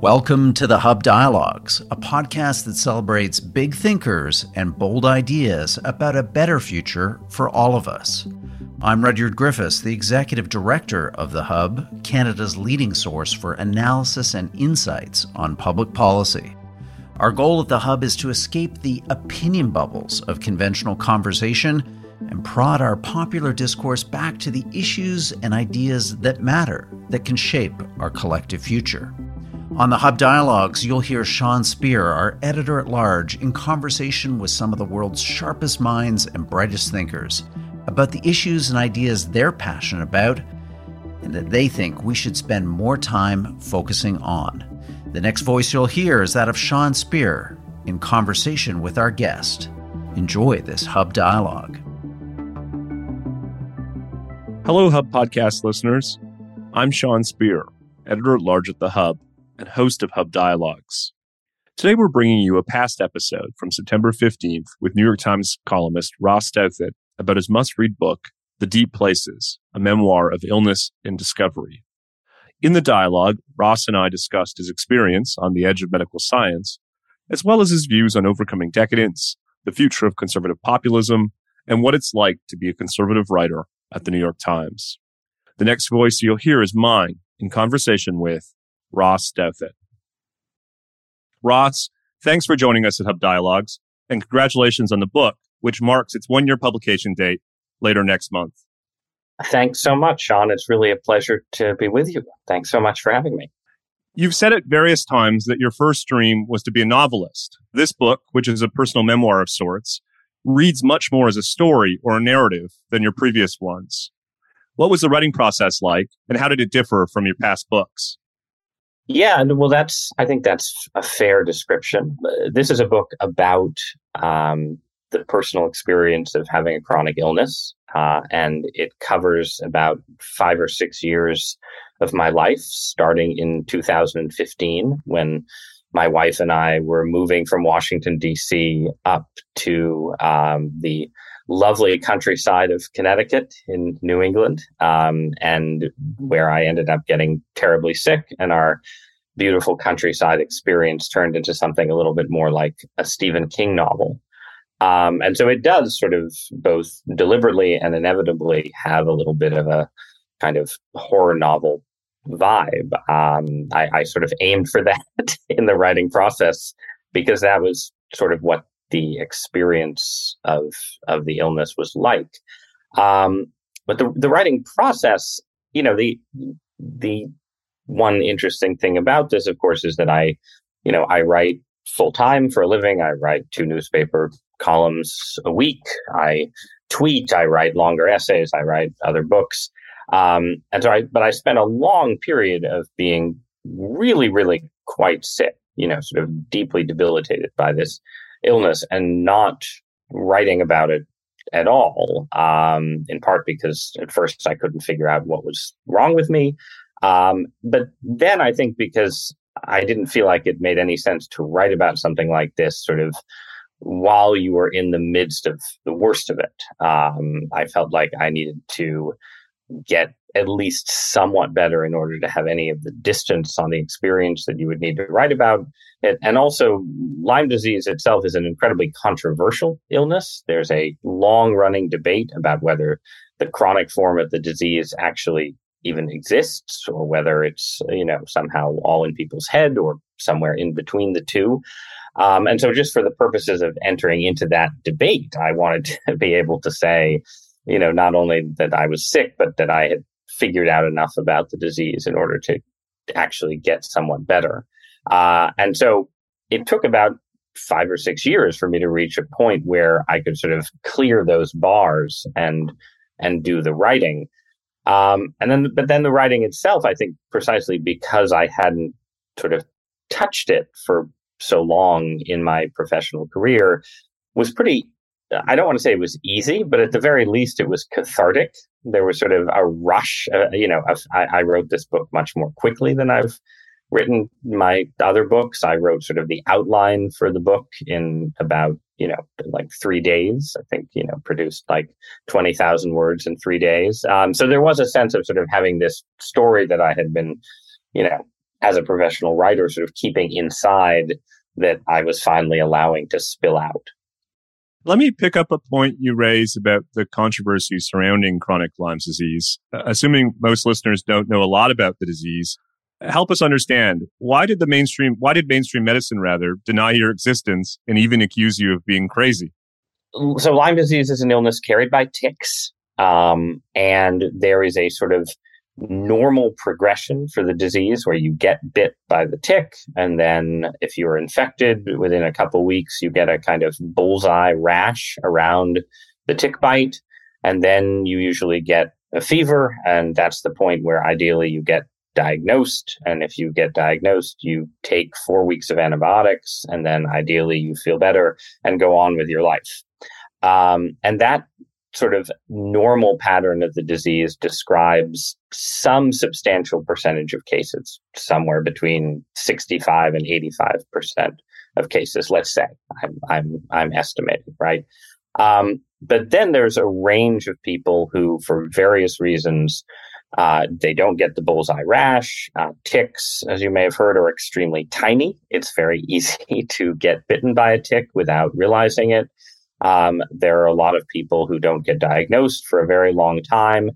Welcome to the Hub Dialogues, a podcast that celebrates big thinkers and bold ideas about a better future for all of us. I'm Rudyard Griffiths, the Executive Director of the Hub, Canada's leading source for analysis and insights on public policy. Our goal at the Hub is to escape the opinion bubbles of conventional conversation and prod our popular discourse back to the issues and ideas that matter, that can shape our collective future. On the Hub Dialogues, you'll hear Sean Speer, our editor at large, in conversation with some of the world's sharpest minds and brightest thinkers about the issues and ideas they're passionate about and that they think we should spend more time focusing on. The next voice you'll hear is that of Sean Speer in conversation with our guest. Enjoy this Hub Dialogue. Hello, Hub Podcast listeners. I'm Sean Speer, editor at large at the Hub and host of Hub Dialogues. Today, we're bringing you a past episode from September 15th with New York Times columnist Ross Douthat about his must read book, The Deep Places, a memoir of illness and discovery. In the dialogue, Ross and I discussed his experience on the edge of medical science, as well as his views on overcoming decadence, the future of conservative populism, and what it's like to be a conservative writer at the New York Times. The next voice you'll hear is mine in conversation with Ross Douthat. Ross, thanks for joining us at Hub Dialogues, and congratulations on the book, which marks its one year publication date later next month. Thanks so much, Sean. It's really a pleasure to be with you. Thanks so much for having me. You've said at various times that your first dream was to be a novelist. This book, which is a personal memoir of sorts, reads much more as a story or a narrative than your previous ones. What was the writing process like, and how did it differ from your past books? Yeah, well, that's I think that's a fair description. This is a book about um, the personal experience of having a chronic illness, uh, and it covers about five or six years of my life, starting in 2015 when my wife and I were moving from Washington D.C. up to um, the lovely countryside of Connecticut in New England, um, and where I ended up getting terribly sick, and our beautiful countryside experience turned into something a little bit more like a Stephen King novel. Um, and so it does sort of both deliberately and inevitably have a little bit of a kind of horror novel vibe. Um, I, I sort of aimed for that in the writing process because that was sort of what the experience of of the illness was like. Um, but the the writing process, you know, the the one interesting thing about this, of course, is that I, you know, I write full time for a living. I write two newspaper columns a week. I tweet. I write longer essays. I write other books. Um, and so I, but I spent a long period of being really, really quite sick, you know, sort of deeply debilitated by this illness and not writing about it at all. Um, in part because at first I couldn't figure out what was wrong with me. Um, but then I think because I didn't feel like it made any sense to write about something like this sort of while you were in the midst of the worst of it. Um, I felt like I needed to get at least somewhat better in order to have any of the distance on the experience that you would need to write about it. And also, Lyme disease itself is an incredibly controversial illness. There's a long running debate about whether the chronic form of the disease actually even exists or whether it's you know somehow all in people's head or somewhere in between the two um, and so just for the purposes of entering into that debate i wanted to be able to say you know not only that i was sick but that i had figured out enough about the disease in order to actually get somewhat better. Uh, and so it took about five or six years for me to reach a point where i could sort of clear those bars and and do the writing. Um, and then, but then the writing itself, I think precisely because I hadn't sort of touched it for so long in my professional career was pretty, I don't want to say it was easy, but at the very least it was cathartic. There was sort of a rush. Uh, you know, I, I wrote this book much more quickly than I've written my other books. I wrote sort of the outline for the book in about you know, like three days. I think, you know, produced like 20,000 words in three days. Um, so there was a sense of sort of having this story that I had been, you know, as a professional writer, sort of keeping inside that I was finally allowing to spill out. Let me pick up a point you raised about the controversy surrounding chronic Lyme's disease. Uh, assuming most listeners don't know a lot about the disease, help us understand why did the mainstream why did mainstream medicine rather deny your existence and even accuse you of being crazy so lyme disease is an illness carried by ticks um, and there is a sort of normal progression for the disease where you get bit by the tick and then if you're infected within a couple weeks you get a kind of bullseye rash around the tick bite and then you usually get a fever and that's the point where ideally you get diagnosed. And if you get diagnosed, you take four weeks of antibiotics, and then ideally you feel better and go on with your life. Um, and that sort of normal pattern of the disease describes some substantial percentage of cases, somewhere between 65 and 85 percent of cases. Let's say I'm I'm I'm estimating right. Um, but then there's a range of people who, for various reasons, uh, they don't get the bullseye rash. Uh, ticks, as you may have heard, are extremely tiny. It's very easy to get bitten by a tick without realizing it. Um, there are a lot of people who don't get diagnosed for a very long time.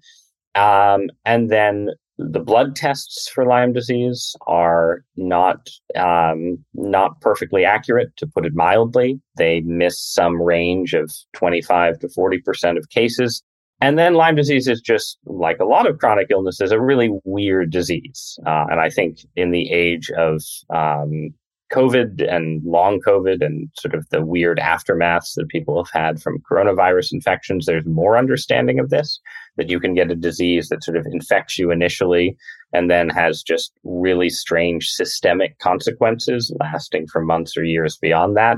Um, and then the blood tests for Lyme disease are not um, not perfectly accurate, to put it mildly. They miss some range of 25 to 40 percent of cases. And then Lyme disease is just like a lot of chronic illnesses, a really weird disease. Uh, and I think in the age of um, COVID and long COVID and sort of the weird aftermaths that people have had from coronavirus infections, there's more understanding of this that you can get a disease that sort of infects you initially and then has just really strange systemic consequences lasting for months or years beyond that.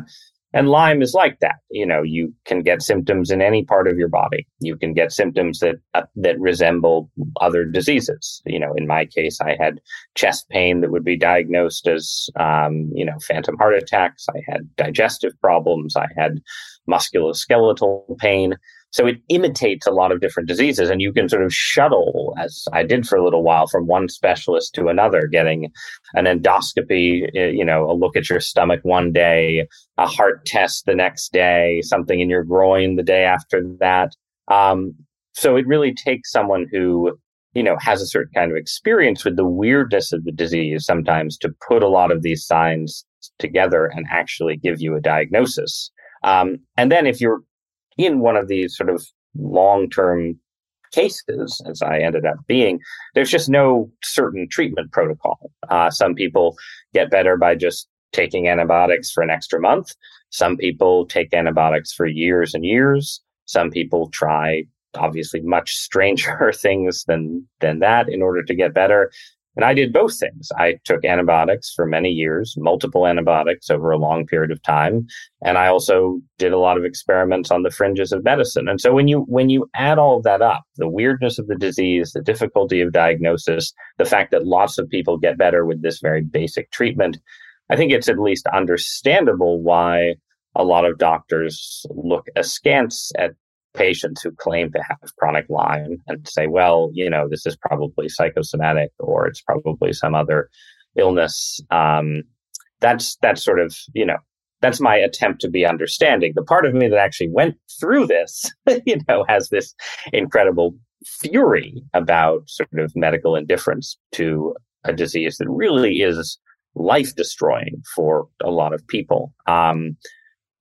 And Lyme is like that. You know, you can get symptoms in any part of your body. You can get symptoms that uh, that resemble other diseases. You know, in my case, I had chest pain that would be diagnosed as, um, you know, phantom heart attacks. I had digestive problems. I had musculoskeletal pain. So it imitates a lot of different diseases, and you can sort of shuttle, as I did for a little while, from one specialist to another, getting an endoscopy, eh, you know, a look at your stomach one day, a heart test the next day, something in your groin the day after that. Um, so it really takes someone who you know has a certain kind of experience with the weirdness of the disease sometimes to put a lot of these signs together and actually give you a diagnosis um, and then if you're in one of these sort of long term cases, as I ended up being, there's just no certain treatment protocol. Uh, some people get better by just taking antibiotics for an extra month. Some people take antibiotics for years and years. Some people try obviously much stranger things than than that in order to get better. And I did both things. I took antibiotics for many years, multiple antibiotics over a long period of time. And I also did a lot of experiments on the fringes of medicine. And so when you, when you add all of that up, the weirdness of the disease, the difficulty of diagnosis, the fact that lots of people get better with this very basic treatment, I think it's at least understandable why a lot of doctors look askance at patients who claim to have chronic Lyme and say, well, you know, this is probably psychosomatic or it's probably some other illness. Um, that's that's sort of you know that's my attempt to be understanding. The part of me that actually went through this, you know, has this incredible fury about sort of medical indifference to a disease that really is life destroying for a lot of people. Um,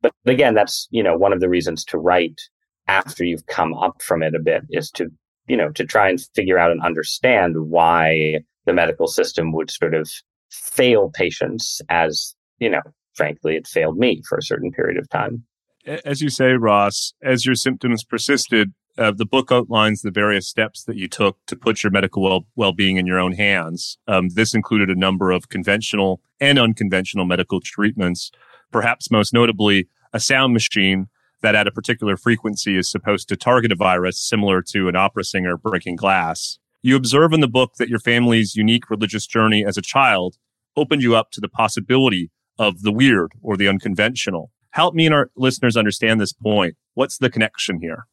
but again, that's you know one of the reasons to write after you've come up from it a bit is to, you know, to try and figure out and understand why the medical system would sort of fail patients as, you know, frankly, it failed me for a certain period of time. As you say, Ross, as your symptoms persisted, uh, the book outlines the various steps that you took to put your medical well being in your own hands. Um, this included a number of conventional and unconventional medical treatments, perhaps most notably a sound machine that at a particular frequency is supposed to target a virus similar to an opera singer breaking glass. You observe in the book that your family's unique religious journey as a child opened you up to the possibility of the weird or the unconventional. Help me and our listeners understand this point. What's the connection here?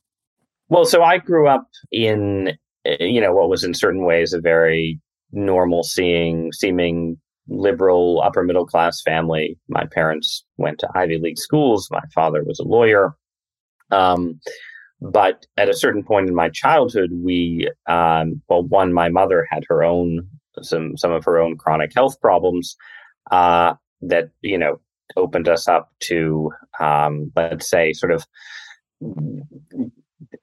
Well, so I grew up in, eh, you know, what was in certain ways a very normal seeing, seeming liberal upper middle class family. My parents went to Ivy League schools. My father was a lawyer. Um, but at a certain point in my childhood, we, um, well, one, my mother had her own, some, some of her own chronic health problems, uh, that, you know, opened us up to, um, let's say, sort of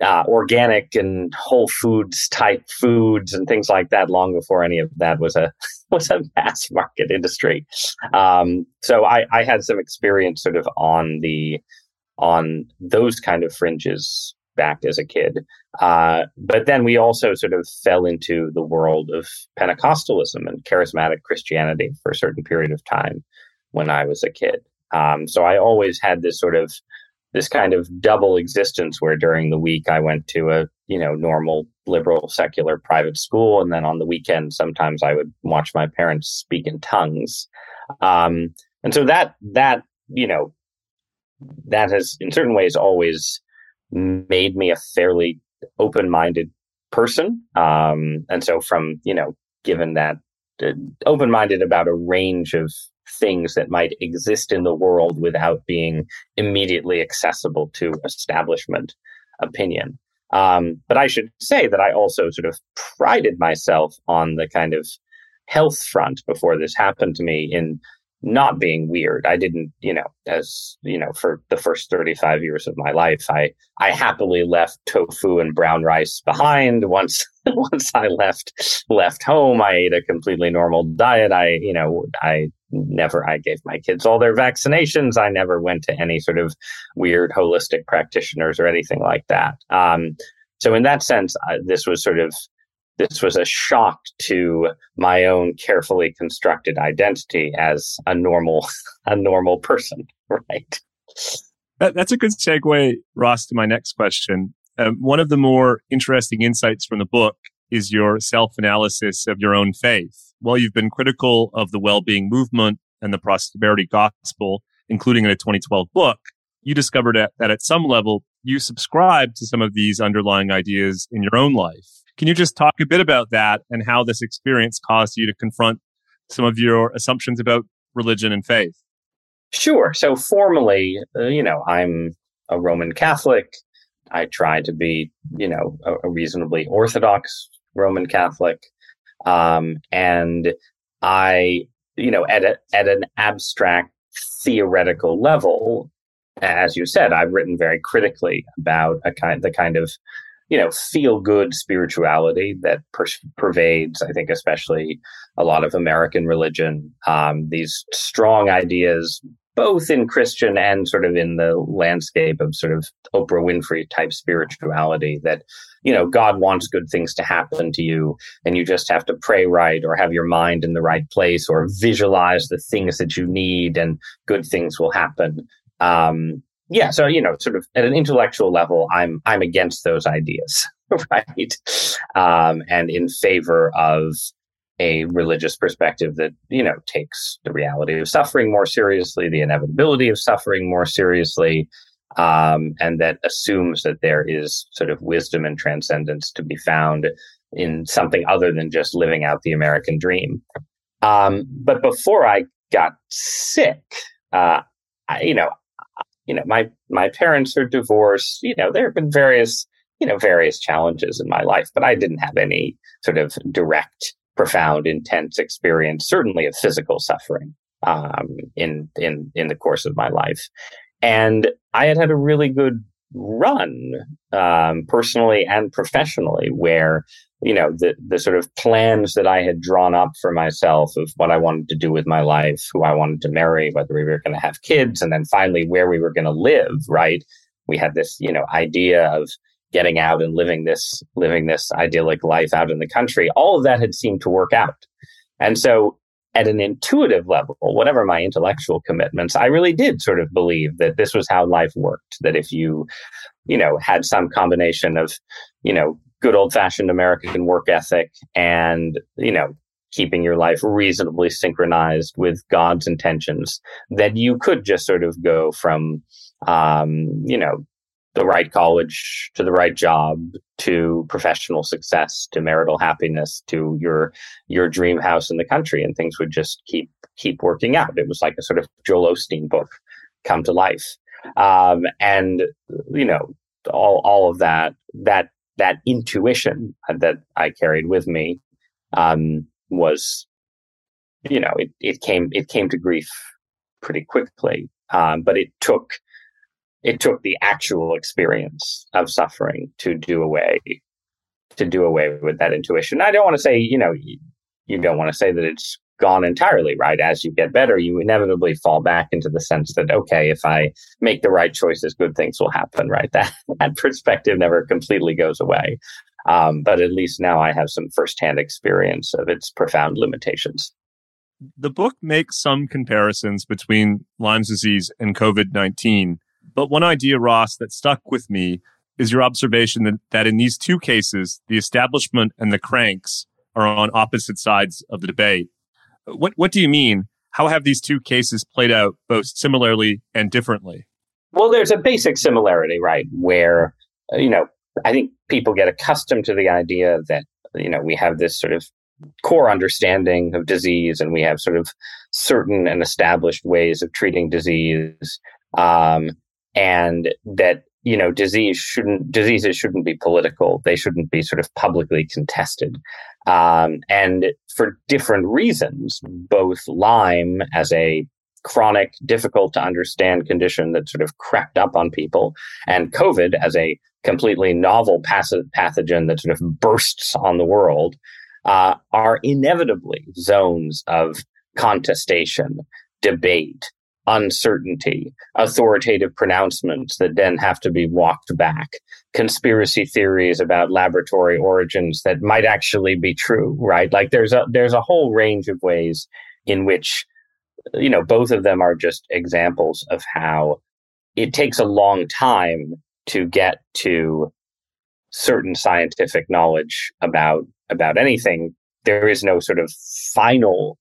uh, organic and whole foods type foods and things like that long before any of that was a was a mass market industry. Um, so I, I had some experience sort of on the on those kind of fringes back as a kid. Uh, but then we also sort of fell into the world of Pentecostalism and charismatic Christianity for a certain period of time when I was a kid. Um, so I always had this sort of this kind of double existence where during the week I went to a you know normal liberal secular private school and then on the weekend sometimes I would watch my parents speak in tongues um, and so that that you know that has in certain ways always made me a fairly open-minded person um, and so from you know given that uh, open-minded about a range of things that might exist in the world without being immediately accessible to establishment opinion. Um, but I should say that I also sort of prided myself on the kind of health front before this happened to me in not being weird. I didn't, you know, as you know, for the first 35 years of my life, I I happily left tofu and brown rice behind. Once once I left left home, I ate a completely normal diet. I, you know, I never I gave my kids all their vaccinations. I never went to any sort of weird holistic practitioners or anything like that. Um, so in that sense, I, this was sort of this was a shock to my own carefully constructed identity as a normal a normal person right? That, that's a good segue ross to my next question. Um, one of the more interesting insights from the book is your self-analysis of your own faith. While you've been critical of the well-being movement and the prosperity gospel including in a 2012 book you discovered that at some level you subscribe to some of these underlying ideas in your own life can you just talk a bit about that and how this experience caused you to confront some of your assumptions about religion and faith? Sure. So, formally, uh, you know, I'm a Roman Catholic. I try to be, you know, a, a reasonably Orthodox Roman Catholic. Um, and I, you know, at, a, at an abstract theoretical level, as you said, I've written very critically about a kind, the kind of you know, feel good spirituality that per- pervades, I think, especially a lot of American religion. Um, these strong ideas, both in Christian and sort of in the landscape of sort of Oprah Winfrey type spirituality that, you know, God wants good things to happen to you and you just have to pray right or have your mind in the right place or visualize the things that you need and good things will happen. Um, yeah, so you know, sort of at an intellectual level, I'm I'm against those ideas, right? Um, and in favor of a religious perspective that you know takes the reality of suffering more seriously, the inevitability of suffering more seriously, um, and that assumes that there is sort of wisdom and transcendence to be found in something other than just living out the American dream. Um, but before I got sick, uh, I, you know, you know, my my parents are divorced. You know, there have been various you know various challenges in my life, but I didn't have any sort of direct, profound, intense experience, certainly of physical suffering um, in in in the course of my life. And I had had a really good run um, personally and professionally where you know the the sort of plans that I had drawn up for myself of what I wanted to do with my life, who I wanted to marry, whether we were going to have kids, and then finally where we were going to live. Right, we had this you know idea of getting out and living this living this idyllic life out in the country. All of that had seemed to work out, and so at an intuitive level, whatever my intellectual commitments, I really did sort of believe that this was how life worked. That if you, you know, had some combination of, you know, good old fashioned American work ethic and, you know, keeping your life reasonably synchronized with God's intentions, that you could just sort of go from, um, you know, the right college to the right job to professional success to marital happiness to your your dream house in the country. And things would just keep keep working out. It was like a sort of joel osteen book come to life. Um, and you know all all of that that that intuition that i carried with me um, was you know it, it came it came to grief pretty quickly. Um, but it took it took the actual experience of suffering to do away to do away with that intuition. I don't want to say, you know, you, you don't want to say that it's gone entirely, right? As you get better, you inevitably fall back into the sense that, okay, if I make the right choices, good things will happen, right? That, that perspective never completely goes away. Um, but at least now I have some firsthand experience of its profound limitations. The book makes some comparisons between Lyme's disease and COVID 19 but one idea, Ross, that stuck with me is your observation that, that in these two cases, the establishment and the cranks are on opposite sides of the debate. What, what do you mean? How have these two cases played out both similarly and differently? Well, there's a basic similarity, right? Where, you know, I think people get accustomed to the idea that, you know, we have this sort of core understanding of disease and we have sort of certain and established ways of treating disease. Um, and that you know disease shouldn't diseases shouldn't be political. They shouldn't be sort of publicly contested. Um, and for different reasons both lyme as a chronic difficult to understand condition that sort of crept up on people and covid as a completely novel pathogen that sort of bursts on the world uh, are inevitably zones of contestation debate uncertainty, authoritative pronouncements that then have to be walked back, conspiracy theories about laboratory origins that might actually be true, right? Like there's a there's a whole range of ways in which you know both of them are just examples of how it takes a long time to get to certain scientific knowledge about about anything there is no sort of final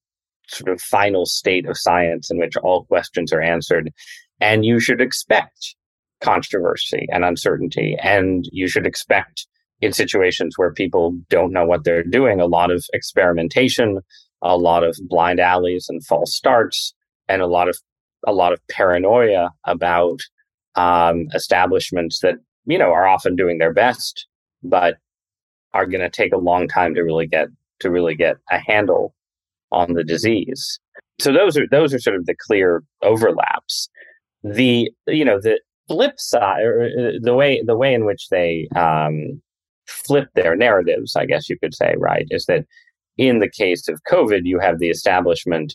sort of final state of science in which all questions are answered. And you should expect controversy and uncertainty. And you should expect in situations where people don't know what they're doing, a lot of experimentation, a lot of blind alleys and false starts, and a lot of a lot of paranoia about um, establishments that you know are often doing their best, but are going to take a long time to really get to really get a handle on the disease. So those are those are sort of the clear overlaps. The you know the flip side, or uh, the way the way in which they um, flip their narratives, I guess you could say, right, is that in the case of COVID, you have the establishment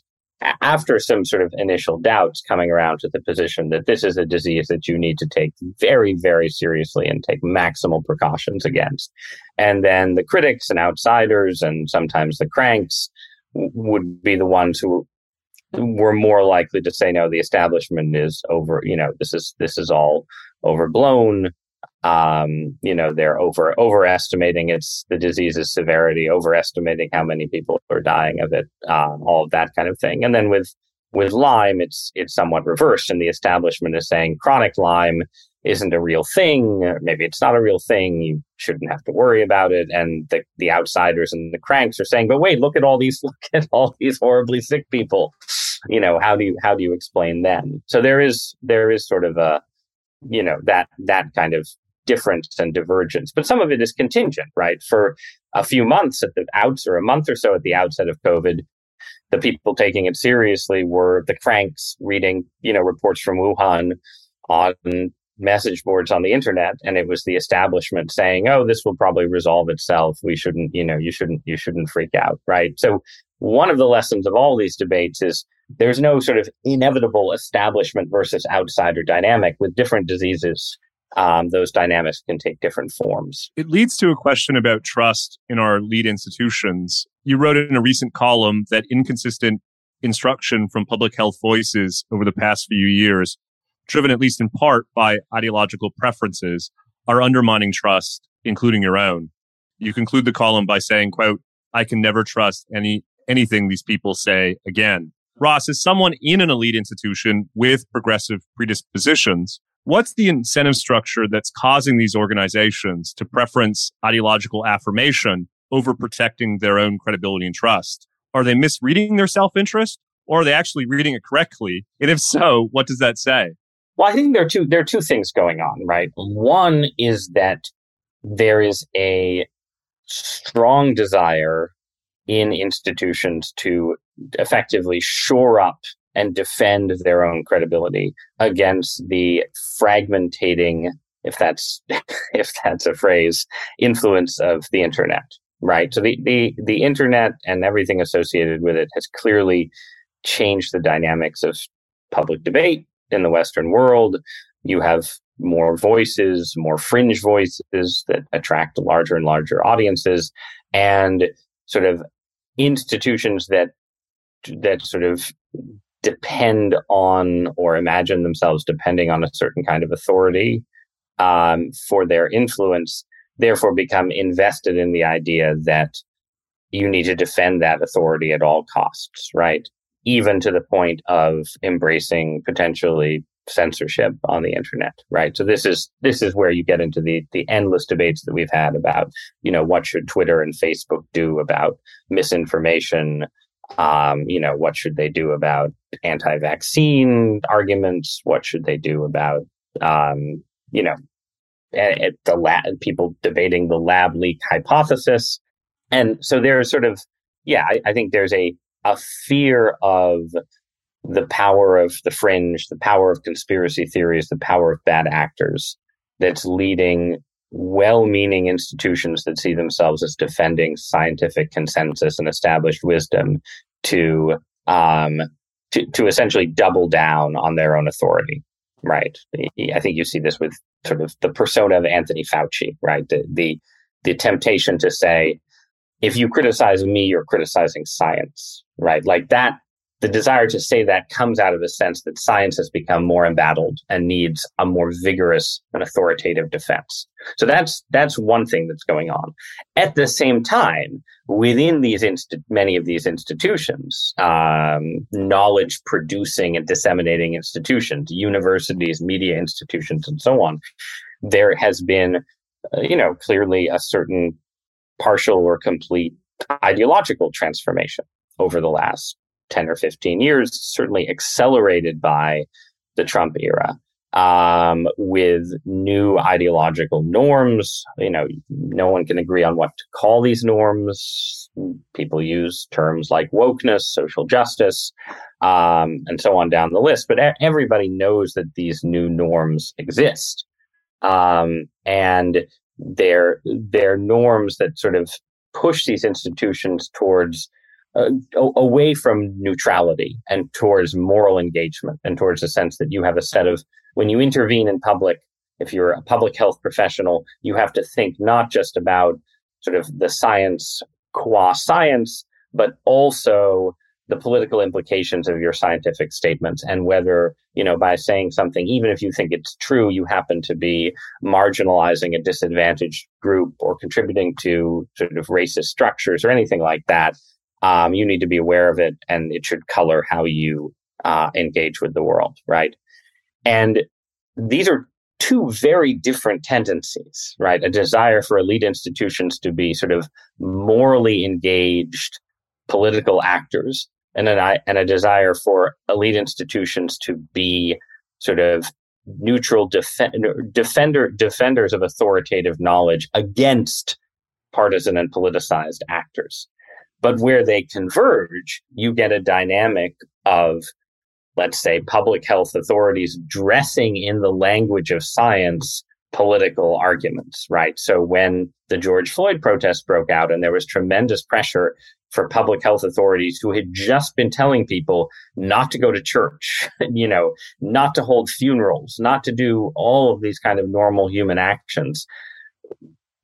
after some sort of initial doubts coming around to the position that this is a disease that you need to take very, very seriously and take maximal precautions against. And then the critics and outsiders and sometimes the cranks would be the ones who were more likely to say no the establishment is over you know this is this is all overblown. Um, you know they're over overestimating its the disease's severity overestimating how many people are dying of it uh, all of that kind of thing. And then with with lyme it's it's somewhat reversed and the establishment is saying chronic lyme isn't a real thing, or maybe it's not a real thing, you shouldn't have to worry about it. And the, the outsiders and the cranks are saying, but wait, look at all these look at all these horribly sick people. You know, how do you how do you explain them? So there is there is sort of a you know that that kind of difference and divergence. But some of it is contingent, right? For a few months at the outs or a month or so at the outset of COVID, the people taking it seriously were the cranks reading, you know, reports from Wuhan on message boards on the internet and it was the establishment saying oh this will probably resolve itself we shouldn't you know you shouldn't you shouldn't freak out right so one of the lessons of all these debates is there's no sort of inevitable establishment versus outsider dynamic with different diseases um, those dynamics can take different forms. It leads to a question about trust in our lead institutions. You wrote in a recent column that inconsistent instruction from public health voices over the past few years driven at least in part by ideological preferences, are undermining trust, including your own. You conclude the column by saying, quote, I can never trust any anything these people say again. Ross, as someone in an elite institution with progressive predispositions, what's the incentive structure that's causing these organizations to preference ideological affirmation over protecting their own credibility and trust? Are they misreading their self interest or are they actually reading it correctly? And if so, what does that say? Well, I think there are two there are two things going on, right? One is that there is a strong desire in institutions to effectively shore up and defend their own credibility against the fragmentating if that's if that's a phrase influence of the internet right so the the the internet and everything associated with it has clearly changed the dynamics of public debate in the western world you have more voices more fringe voices that attract larger and larger audiences and sort of institutions that that sort of depend on or imagine themselves depending on a certain kind of authority um, for their influence, therefore become invested in the idea that you need to defend that authority at all costs, right? Even to the point of embracing potentially censorship on the internet, right? So this is this is where you get into the the endless debates that we've had about, you know, what should Twitter and Facebook do about misinformation, um, you know, what should they do about anti-vaccine arguments? What should they do about, um, you know, at the lab, people debating the lab leak hypothesis? And so there's sort of, yeah, I, I think there's a a fear of the power of the fringe, the power of conspiracy theories, the power of bad actors that's leading well-meaning institutions that see themselves as defending scientific consensus and established wisdom to um, to, to essentially double down on their own authority. Right. I think you see this with sort of the persona of Anthony Fauci. Right. The the, the temptation to say, if you criticize me, you're criticizing science. Right. Like that the desire to say that comes out of the sense that science has become more embattled and needs a more vigorous and authoritative defense. So that's that's one thing that's going on. At the same time, within these inst- many of these institutions, um, knowledge producing and disseminating institutions, universities, media institutions, and so on, there has been, uh, you know, clearly a certain partial or complete ideological transformation over the last 10 or 15 years, certainly accelerated by the Trump era. Um, with new ideological norms. You know, no one can agree on what to call these norms. People use terms like wokeness, social justice, um, and so on down the list. But everybody knows that these new norms exist, um, and they're they're norms that sort of push these institutions towards uh, away from neutrality and towards moral engagement and towards the sense that you have a set of when you intervene in public if you're a public health professional you have to think not just about sort of the science qua science but also the political implications of your scientific statements and whether you know by saying something even if you think it's true you happen to be marginalizing a disadvantaged group or contributing to sort of racist structures or anything like that um, you need to be aware of it and it should color how you uh, engage with the world, right? And these are two very different tendencies, right? A desire for elite institutions to be sort of morally engaged political actors and an, and a desire for elite institutions to be sort of neutral defender, defender defenders of authoritative knowledge against partisan and politicized actors but where they converge, you get a dynamic of, let's say, public health authorities dressing in the language of science political arguments, right? So when the George Floyd protests broke out and there was tremendous pressure for public health authorities who had just been telling people not to go to church, you know, not to hold funerals, not to do all of these kind of normal human actions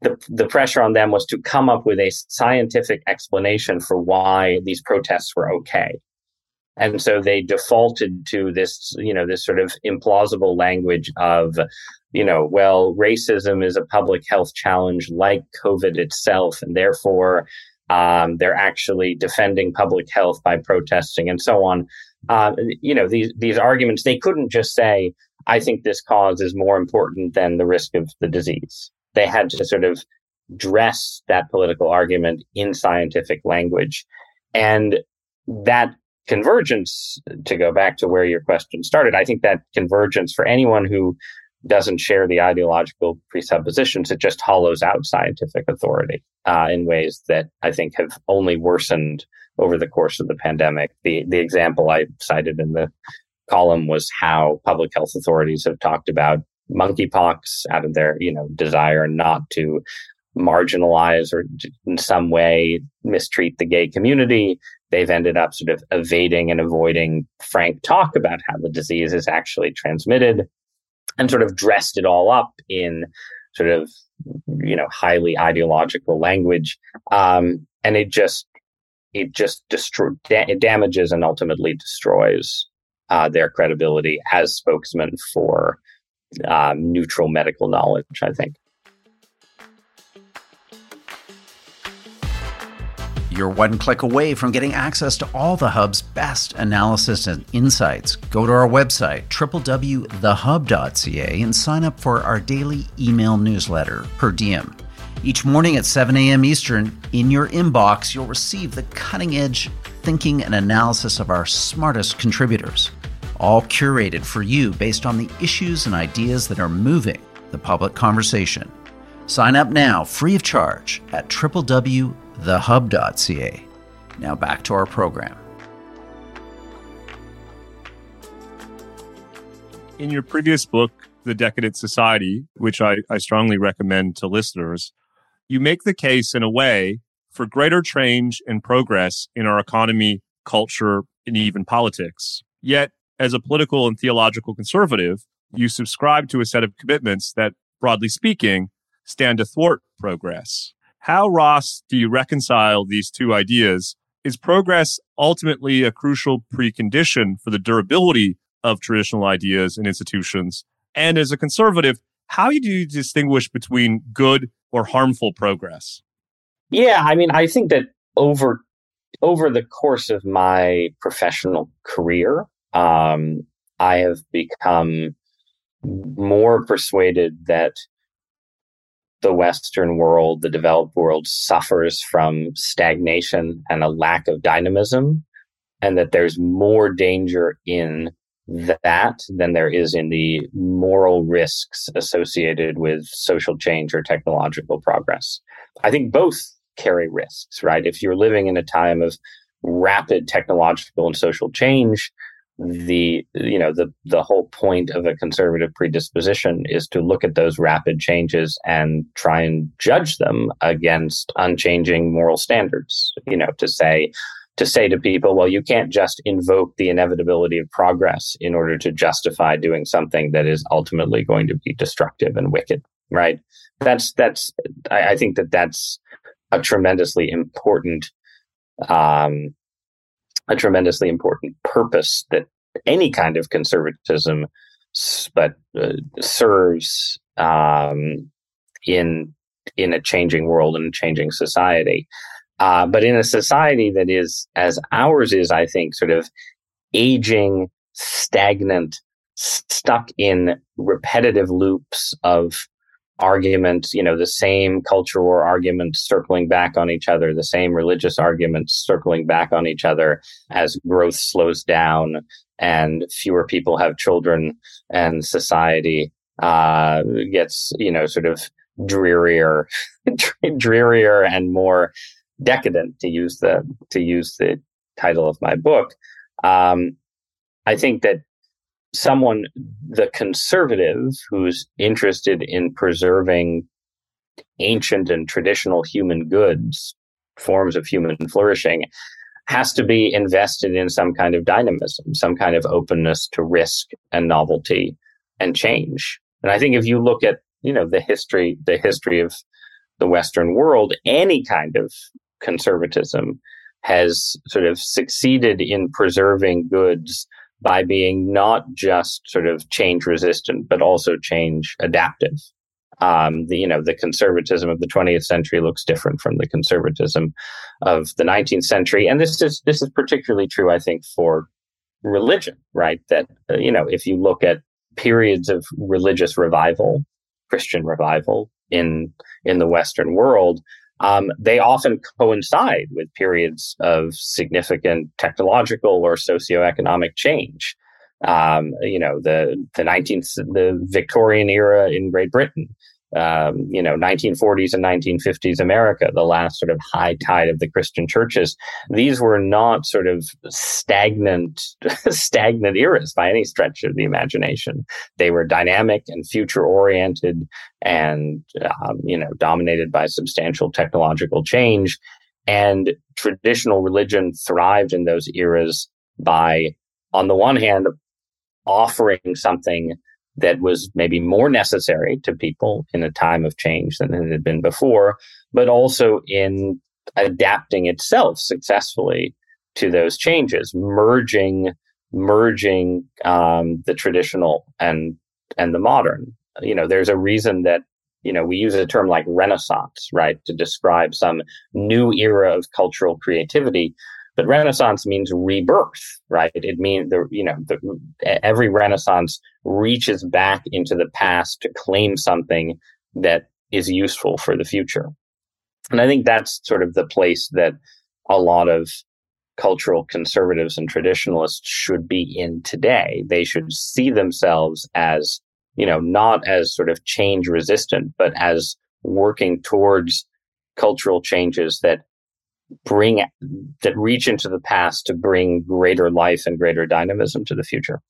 the, the pressure on them was to come up with a scientific explanation for why these protests were okay. And so they defaulted to this, you know, this sort of implausible language of, you know, well, racism is a public health challenge like COVID itself. And therefore, Um, they're actually defending public health by protesting and so on. Uh, you know, these, these arguments, they couldn't just say, I think this cause is more important than the risk of the disease. They had to sort of dress that political argument in scientific language. And that convergence, to go back to where your question started, I think that convergence for anyone who doesn't share the ideological presuppositions, it just hollows out scientific authority uh, in ways that I think have only worsened over the course of the pandemic. The the example I cited in the column was how public health authorities have talked about monkeypox out of their you know desire not to marginalize or in some way mistreat the gay community. They've ended up sort of evading and avoiding frank talk about how the disease is actually transmitted and sort of dressed it all up in sort of, you know, highly ideological language. Um, and it just, it just destroy, da- it damages and ultimately destroys uh, their credibility as spokesman for um, neutral medical knowledge, I think. You're one click away from getting access to all the Hub's best analysis and insights. Go to our website, www.thehub.ca, and sign up for our daily email newsletter, Per Diem. Each morning at 7 a.m. Eastern, in your inbox, you'll receive the cutting edge thinking and analysis of our smartest contributors, all curated for you based on the issues and ideas that are moving the public conversation. Sign up now, free of charge, at www thehub.ca. Now back to our program. In your previous book, The Decadent Society, which I, I strongly recommend to listeners, you make the case in a way for greater change and progress in our economy, culture, and even politics. Yet, as a political and theological conservative, you subscribe to a set of commitments that, broadly speaking, stand to thwart progress. How, Ross, do you reconcile these two ideas? Is progress ultimately a crucial precondition for the durability of traditional ideas and institutions? And as a conservative, how do you distinguish between good or harmful progress? Yeah, I mean, I think that over over the course of my professional career, um, I have become more persuaded that the Western world, the developed world, suffers from stagnation and a lack of dynamism, and that there's more danger in that than there is in the moral risks associated with social change or technological progress. I think both carry risks, right? If you're living in a time of rapid technological and social change, the you know the the whole point of a conservative predisposition is to look at those rapid changes and try and judge them against unchanging moral standards you know to say to say to people well you can't just invoke the inevitability of progress in order to justify doing something that is ultimately going to be destructive and wicked right? That's that's i, I think that that's a tremendously important um, a tremendously important purpose that any kind of conservatism but uh, serves um, in in a changing world and a changing society. Uh, but in a society that is as ours is, I think, sort of aging, stagnant, stuck in repetitive loops of argument, you know, the same culture war arguments circling back on each other, the same religious arguments circling back on each other as growth slows down and fewer people have children and society uh, gets, you know, sort of drearier, drearier and more decadent to use the, to use the title of my book. Um, I think that someone, the conservative who's interested in preserving ancient and traditional human goods, forms of human flourishing, has to be invested in some kind of dynamism, some kind of openness to risk and novelty and change. And I think if you look at, you know, the history, the history of the Western world, any kind of conservatism has sort of succeeded in preserving goods by being not just sort of change resistant, but also change adaptive. Um, the you know the conservatism of the 20th century looks different from the conservatism of the 19th century, and this is this is particularly true, I think, for religion, right? That uh, you know if you look at periods of religious revival, Christian revival in in the Western world, um, they often coincide with periods of significant technological or socioeconomic change. Um, you know, the the 19th, the Victorian era in Great Britain, um, you know, 1940s and 1950s America, the last sort of high tide of the Christian churches. These were not sort of stagnant, stagnant eras by any stretch of the imagination. They were dynamic and future oriented and, um, you know, dominated by substantial technological change. And traditional religion thrived in those eras by, on the one hand, offering something that was maybe more necessary to people in a time of change than it had been before, but also in adapting itself successfully to those changes, merging merging um, the traditional and and the modern. You know, there's a reason that you know we use a term like Renaissance, right, to describe some new era of cultural creativity. But Renaissance means rebirth, right? It means the you know the, every Renaissance reaches back into the past to claim something that is useful for the future, and I think that's sort of the place that a lot of cultural conservatives and traditionalists should be in today. They should see themselves as you know not as sort of change resistant, but as working towards cultural changes that bring that reach into the past to bring greater life and greater dynamism to the future.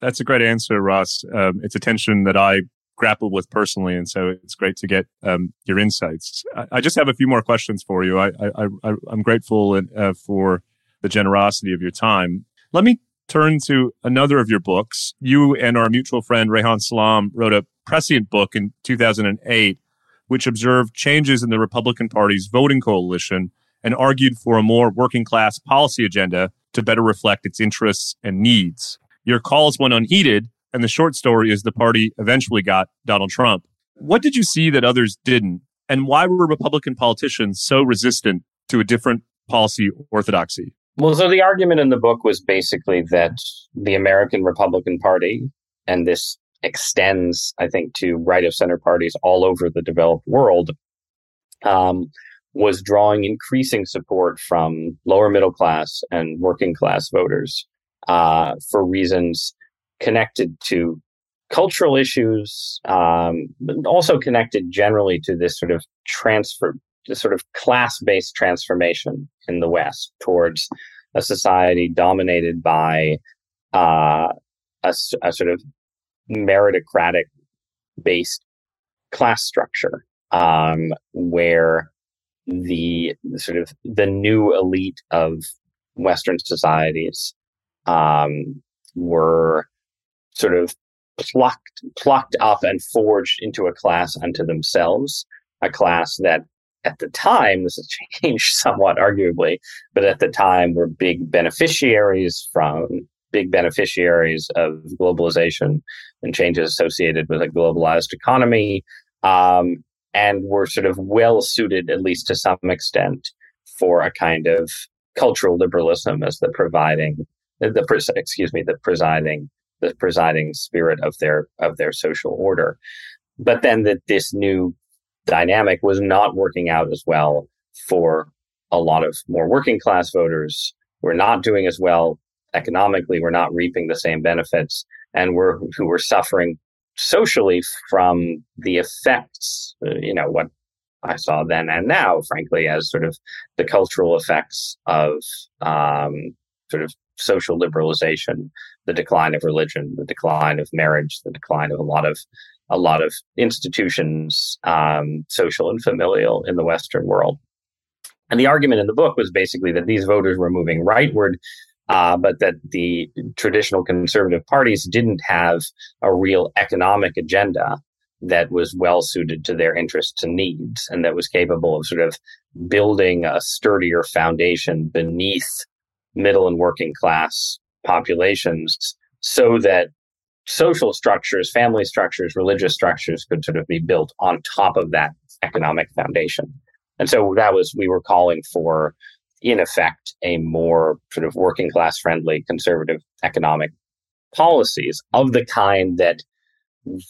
That's a great answer, Ross. Um, it's a tension that I grapple with personally, and so it's great to get um, your insights. I, I, just have a few more questions for you. I, am grateful uh, for the generosity of your time. Let me turn to another of your books. You and our mutual friend Reihan Salam wrote a prescient book in 2008, which observed changes in the Republican Party's voting coalition and argued for a more working class policy agenda to better reflect its interests and needs. Your calls went unheeded, and the short story is the party eventually got Donald Trump. What did you see that others didn't? And why were Republican politicians so resistant to a different policy orthodoxy? Well, so the argument in the book was basically that the American Republican Party, and this extends, I think, to right of center parties all over the developed world, um, was drawing increasing support from lower middle class and working class voters uh, for reasons connected to cultural issues, um, but also connected generally to this sort of transfer, this sort of class based transformation in the West towards a society dominated by uh, a, a sort of meritocratic based class structure um, where the sort of the new elite of Western societies um, were sort of plucked plucked up and forged into a class unto themselves, a class that at the time this has changed somewhat arguably, but at the time were big beneficiaries from big beneficiaries of globalization and changes associated with a globalized economy. Um, and were sort of well suited, at least to some extent, for a kind of cultural liberalism as the providing the excuse me the presiding the presiding spirit of their of their social order. But then that this new dynamic was not working out as well for a lot of more working class voters. We're not doing as well economically. We're not reaping the same benefits, and we're who were suffering socially from the effects, uh, you know, what I saw then and now, frankly, as sort of the cultural effects of um, sort of social liberalization, the decline of religion, the decline of marriage, the decline of a lot of a lot of institutions, um, social and familial, in the Western world. And the argument in the book was basically that these voters were moving rightward uh, but that the traditional conservative parties didn't have a real economic agenda that was well suited to their interests and needs and that was capable of sort of building a sturdier foundation beneath middle and working class populations so that social structures, family structures, religious structures could sort of be built on top of that economic foundation. And so that was, we were calling for, in effect, a more sort of working class friendly conservative economic policies of the kind that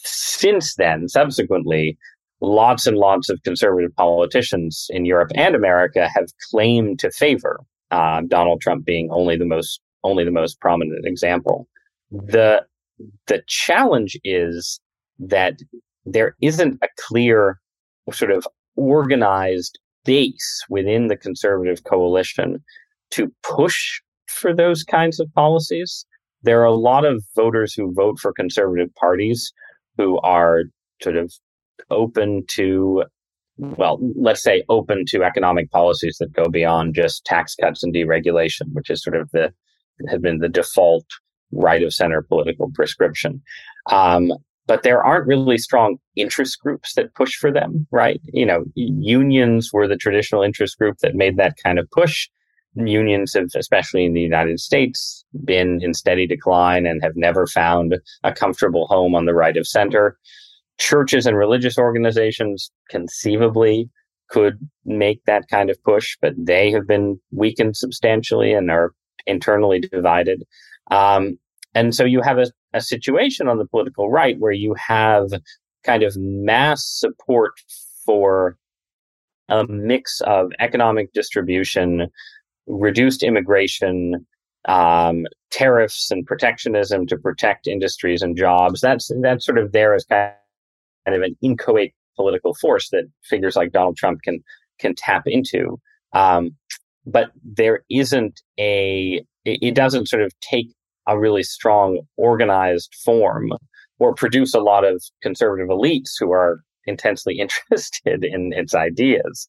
since then, subsequently, lots and lots of conservative politicians in Europe and America have claimed to favor. Uh, Donald Trump being only the most only the most prominent example. The the challenge is that there isn't a clear sort of organized base within the conservative coalition to push for those kinds of policies. There are a lot of voters who vote for conservative parties who are sort of open to well, let's say open to economic policies that go beyond just tax cuts and deregulation, which is sort of the have been the default right of center political prescription. Um, but there aren't really strong interest groups that push for them, right? You know, unions were the traditional interest group that made that kind of push. Unions have, especially in the United States, been in steady decline and have never found a comfortable home on the right of center. Churches and religious organizations conceivably could make that kind of push, but they have been weakened substantially and are internally divided. Um, and so you have a, a situation on the political right where you have kind of mass support for a mix of economic distribution, reduced immigration, um, tariffs and protectionism to protect industries and jobs. That's that's sort of there as kind of an inchoate political force that figures like Donald Trump can can tap into. Um, but there isn't a it doesn't sort of take a really strong organized form or produce a lot of conservative elites who are intensely interested in its ideas.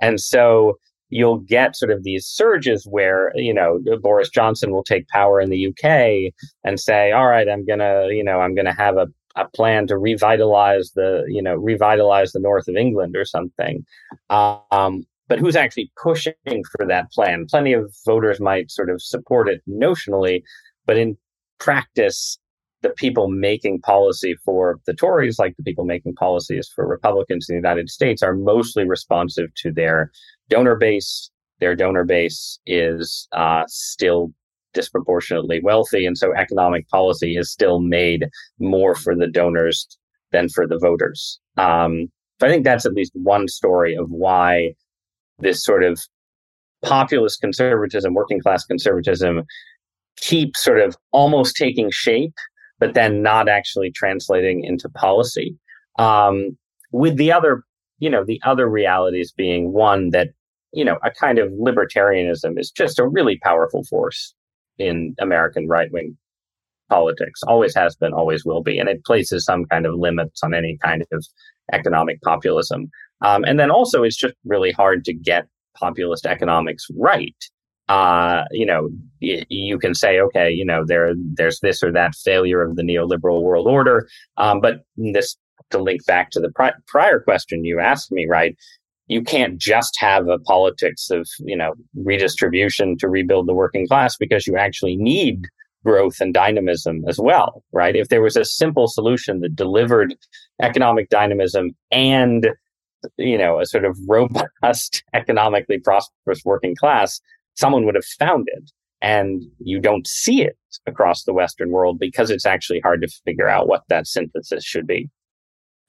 And so you'll get sort of these surges where, you know, Boris Johnson will take power in the UK and say, all right, I'm going to, you know, I'm going to have a, a plan to revitalize the, you know, revitalize the north of England or something. Um, but who's actually pushing for that plan? Plenty of voters might sort of support it notionally, but in practice, the people making policy for the Tories, like the people making policies for Republicans in the United States, are mostly responsive to their donor base. Their donor base is uh, still disproportionately wealthy, and so economic policy is still made more for the donors than for the voters. Um, so I think that's at least one story of why this sort of populist conservatism, working class conservatism, keeps sort of almost taking shape, but then not actually translating into policy. Um, with the other, you know, the other realities being one that, you know, a kind of libertarianism is just a really powerful force in American right wing politics, always has been, always will be. And it places some kind of limits on any kind of economic populism. Um, and then also, it's just really hard to get populist economics right. Uh, you know, y- you can say, okay, you know, there, there's this or that failure of the neoliberal world order. Um, but this, to link back to the pri- prior question you asked me, right? You can't just have a politics of, you know, redistribution to rebuild the working class because you actually need growth and dynamism as well, right? If there was a simple solution that delivered economic dynamism and you know, a sort of robust, economically prosperous working class, someone would have found it. And you don't see it across the Western world because it's actually hard to figure out what that synthesis should be.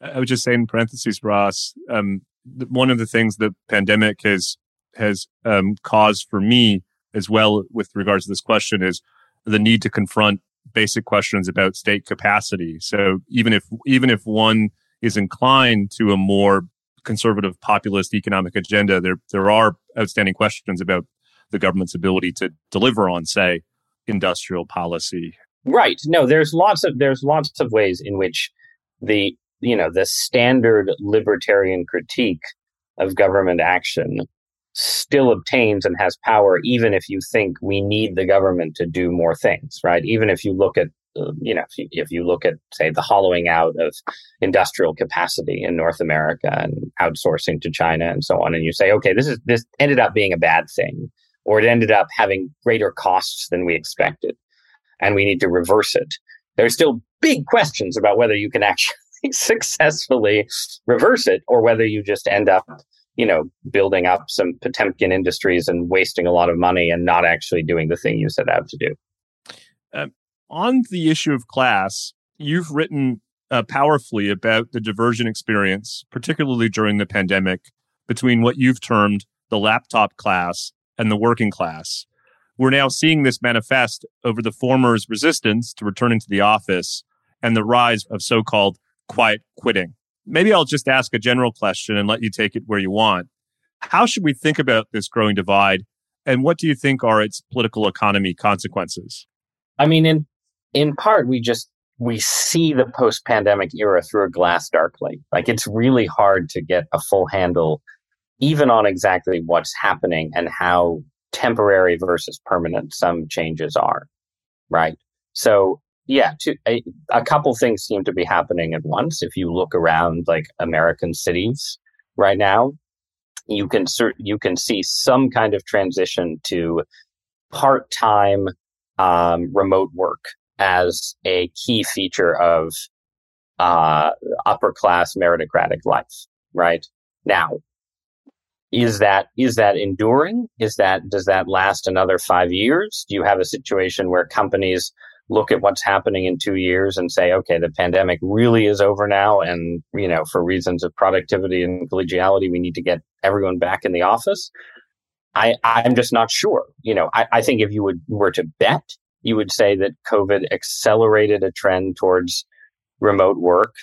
I would just say in parentheses, Ross, um, one of the things the pandemic has has um, caused for me as well with regards to this question is the need to confront basic questions about state capacity. So even if even if one is inclined to a more conservative populist economic agenda, there there are outstanding questions about the government's ability to deliver on, say, industrial policy. Right. No, there's lots of there's lots of ways in which the you know the standard libertarian critique of government action still obtains and has power even if you think we need the government to do more things right even if you look at um, you know, if you, if you look at, say, the hollowing out of industrial capacity in North America and outsourcing to China and so on, and you say, okay, this is this ended up being a bad thing, or it ended up having greater costs than we expected, and we need to reverse it. There's still big questions about whether you can actually successfully reverse it or whether you just end up you know, building up some Potemkin industries and wasting a lot of money and not actually doing the thing you set out to do. Uh, on the issue of class, you've written uh, powerfully about the diversion experience, particularly during the pandemic, between what you've termed the laptop class and the working class. We're now seeing this manifest over the former's resistance to returning to the office and the rise of so called quiet quitting maybe I'll just ask a general question and let you take it where you want. How should we think about this growing divide? And what do you think are its political economy consequences? I mean, in in part, we just we see the post-pandemic era through a glass darkly. Like it's really hard to get a full handle even on exactly what's happening and how temporary versus permanent some changes are. Right. So yeah, to, a, a couple things seem to be happening at once. If you look around like American cities right now, you can you can see some kind of transition to part-time um, remote work as a key feature of uh, upper class meritocratic life. Right now, is that is that enduring? Is that does that last another five years? Do you have a situation where companies look at what's happening in two years and say, okay, the pandemic really is over now. And, you know, for reasons of productivity and collegiality, we need to get everyone back in the office. I, I'm just not sure. You know, I, I think if you would were to bet, you would say that COVID accelerated a trend towards remote work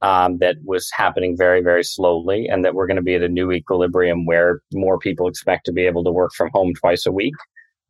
um, that was happening very, very slowly, and that we're going to be at a new equilibrium where more people expect to be able to work from home twice a week.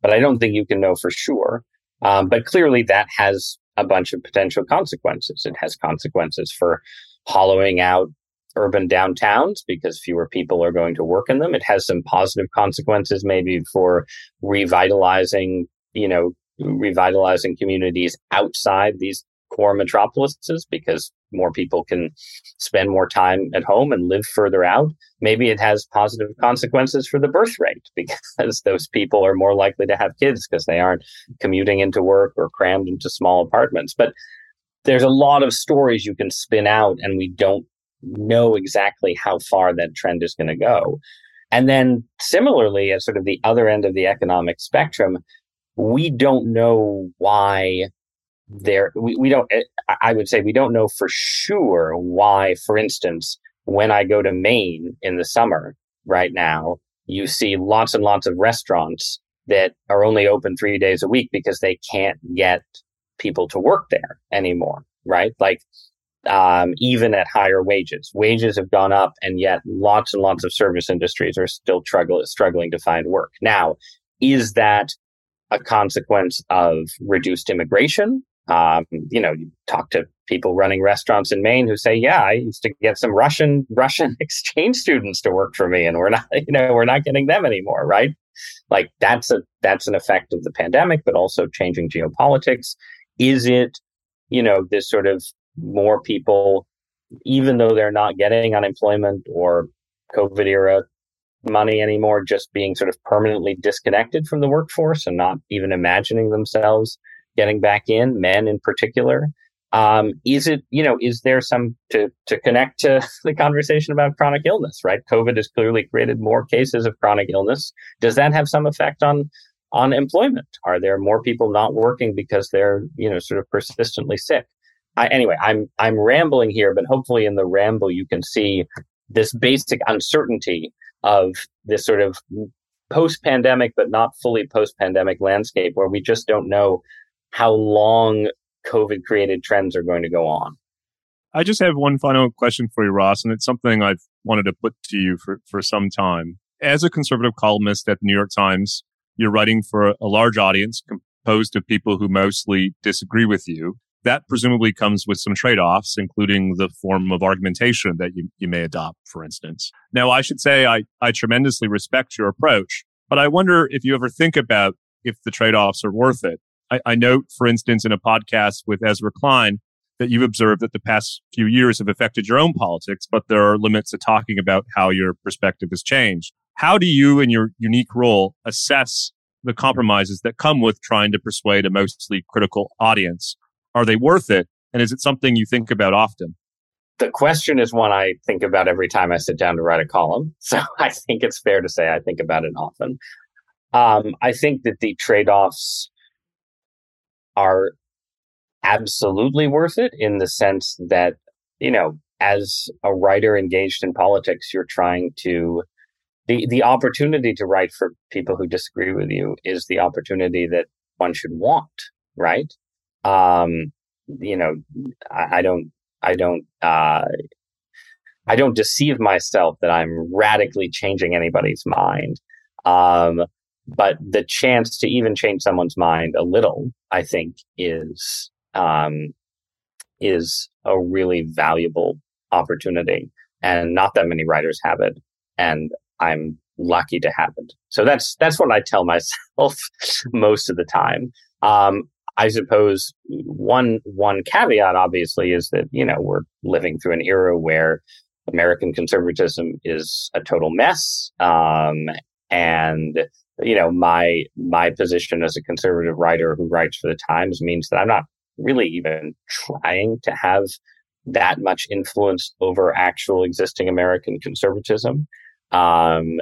But I don't think you can know for sure. Um, but clearly, that has a bunch of potential consequences. It has consequences for hollowing out urban downtowns because fewer people are going to work in them. It has some positive consequences, maybe for revitalizing, you know, revitalizing communities outside these core metropolises because more people can spend more time at home and live further out. Maybe it has positive consequences for the birth rate because those people are more likely to have kids because they aren't commuting into work or crammed into small apartments. But there's a lot of stories you can spin out, and we don't know exactly how far that trend is going to go. And then similarly, at sort of the other end of the economic spectrum, we don't know why there we, we don't eh, i would say we don't know for sure why for instance when i go to maine in the summer right now you see lots and lots of restaurants that are only open three days a week because they can't get people to work there anymore right? Like um, even at higher wages. Wages have gone up and yet lots and lots of service industries are still struggle, struggling to find work. Now is that a consequence of reduced immigration um, you know, you talk to people running restaurants in Maine who say, "Yeah, I used to get some Russian Russian exchange students to work for me, and we're not, you know, we're not getting them anymore." Right? Like that's a that's an effect of the pandemic, but also changing geopolitics. Is it, you know, this sort of more people, even though they're not getting unemployment or COVID era money anymore, just being sort of permanently disconnected from the workforce and not even imagining themselves getting back in, men in particular. Um, is it, you know, is there some to, to connect to the conversation about chronic illness, right? COVID has clearly created more cases of chronic illness. Does that have some effect on, on employment? Are there more people not working because they're, you know, sort of persistently sick? I, anyway, I'm, I'm rambling here, but hopefully in the ramble, you can see this basic uncertainty of this sort of post pandemic, but not fully post pandemic landscape where we just don't know how long COVID created trends are going to go on. I just have one final question for you, Ross, and it's something I've wanted to put to you for, for some time. As a conservative columnist at the New York Times, you're writing for a large audience composed of people who mostly disagree with you. That presumably comes with some trade offs, including the form of argumentation that you, you may adopt, for instance. Now, I should say I, I tremendously respect your approach, but I wonder if you ever think about if the trade offs are worth it. I, I note, for instance, in a podcast with Ezra Klein, that you've observed that the past few years have affected your own politics, but there are limits to talking about how your perspective has changed. How do you, in your unique role, assess the compromises that come with trying to persuade a mostly critical audience Are they worth it? And is it something you think about often? The question is one I think about every time I sit down to write a column. So I think it's fair to say I think about it often. Um, I think that the trade offs are absolutely worth it in the sense that, you know, as a writer engaged in politics, you're trying to the the opportunity to write for people who disagree with you is the opportunity that one should want, right? Um, you know, I, I don't, I don't, uh, I don't deceive myself that I'm radically changing anybody's mind. Um, but the chance to even change someone's mind a little, I think, is um, is a really valuable opportunity, and not that many writers have it. And I'm lucky to have it. So that's that's what I tell myself most of the time. Um, I suppose one one caveat, obviously, is that you know we're living through an era where American conservatism is a total mess, um, and you know my my position as a conservative writer who writes for the Times means that I'm not really even trying to have that much influence over actual existing American conservatism. Um,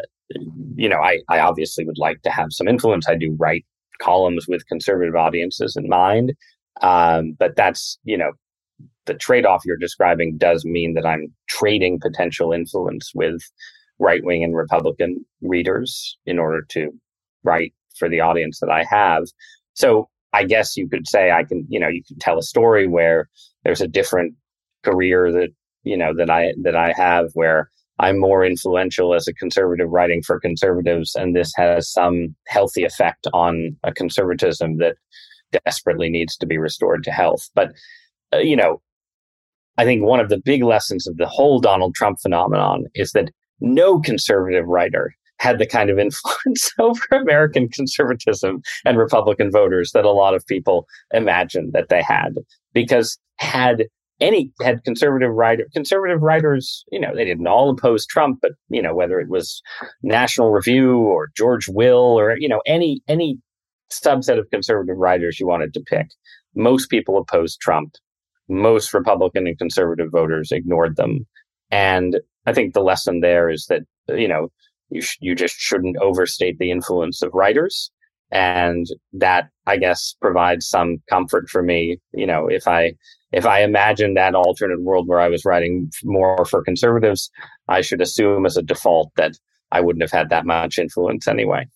you know, I, I obviously would like to have some influence. I do write columns with conservative audiences in mind. Um, but that's, you know, the trade off you're describing does mean that I'm trading potential influence with right wing and Republican readers in order to write for the audience that I have. So I guess you could say I can, you know, you can tell a story where there's a different career that, you know, that I, that I have where I'm more influential as a conservative writing for conservatives, and this has some healthy effect on a conservatism that desperately needs to be restored to health. But, uh, you know, I think one of the big lessons of the whole Donald Trump phenomenon is that no conservative writer had the kind of influence over American conservatism and Republican voters that a lot of people imagined that they had. Because had any had conservative writer conservative writers you know they didn't all oppose trump but you know whether it was national review or george will or you know any any subset of conservative writers you wanted to pick most people opposed trump most republican and conservative voters ignored them and i think the lesson there is that you know you sh- you just shouldn't overstate the influence of writers and that i guess provides some comfort for me you know if i if I imagine that alternate world where I was writing more for conservatives, I should assume as a default that I wouldn't have had that much influence anyway.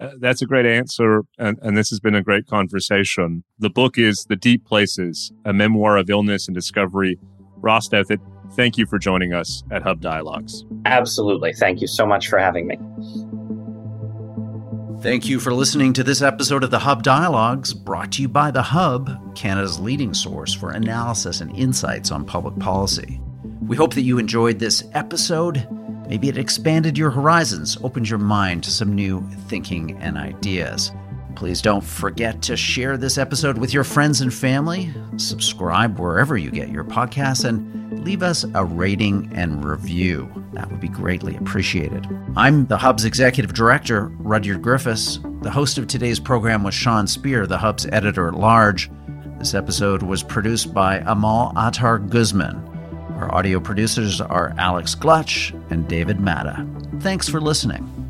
Uh, that's a great answer, and, and, this has been a great conversation. The book is The Deep Places, a memoir of illness and discovery. Ross Douthat, thank you for joining us at Hub Dialogues. Absolutely. Thank you so much for having me. Thank you for listening to this episode of the Hub Dialogues, brought to you by The Hub, Canada's leading source for analysis and insights on public policy. We hope that you enjoyed this episode. Maybe it expanded your horizons, opened your mind to some new thinking and ideas. Please don't forget to share this episode with your friends and family, subscribe wherever you get your podcasts, and leave us a rating and review. That would be greatly appreciated. I'm the Hub's executive director, Rudyard Griffiths. The host of today's program was Sean Speer, the Hub's editor at large. This episode was produced by Amal Attar Guzman. Our audio producers are Alex Glutch and David Matta. Thanks for listening.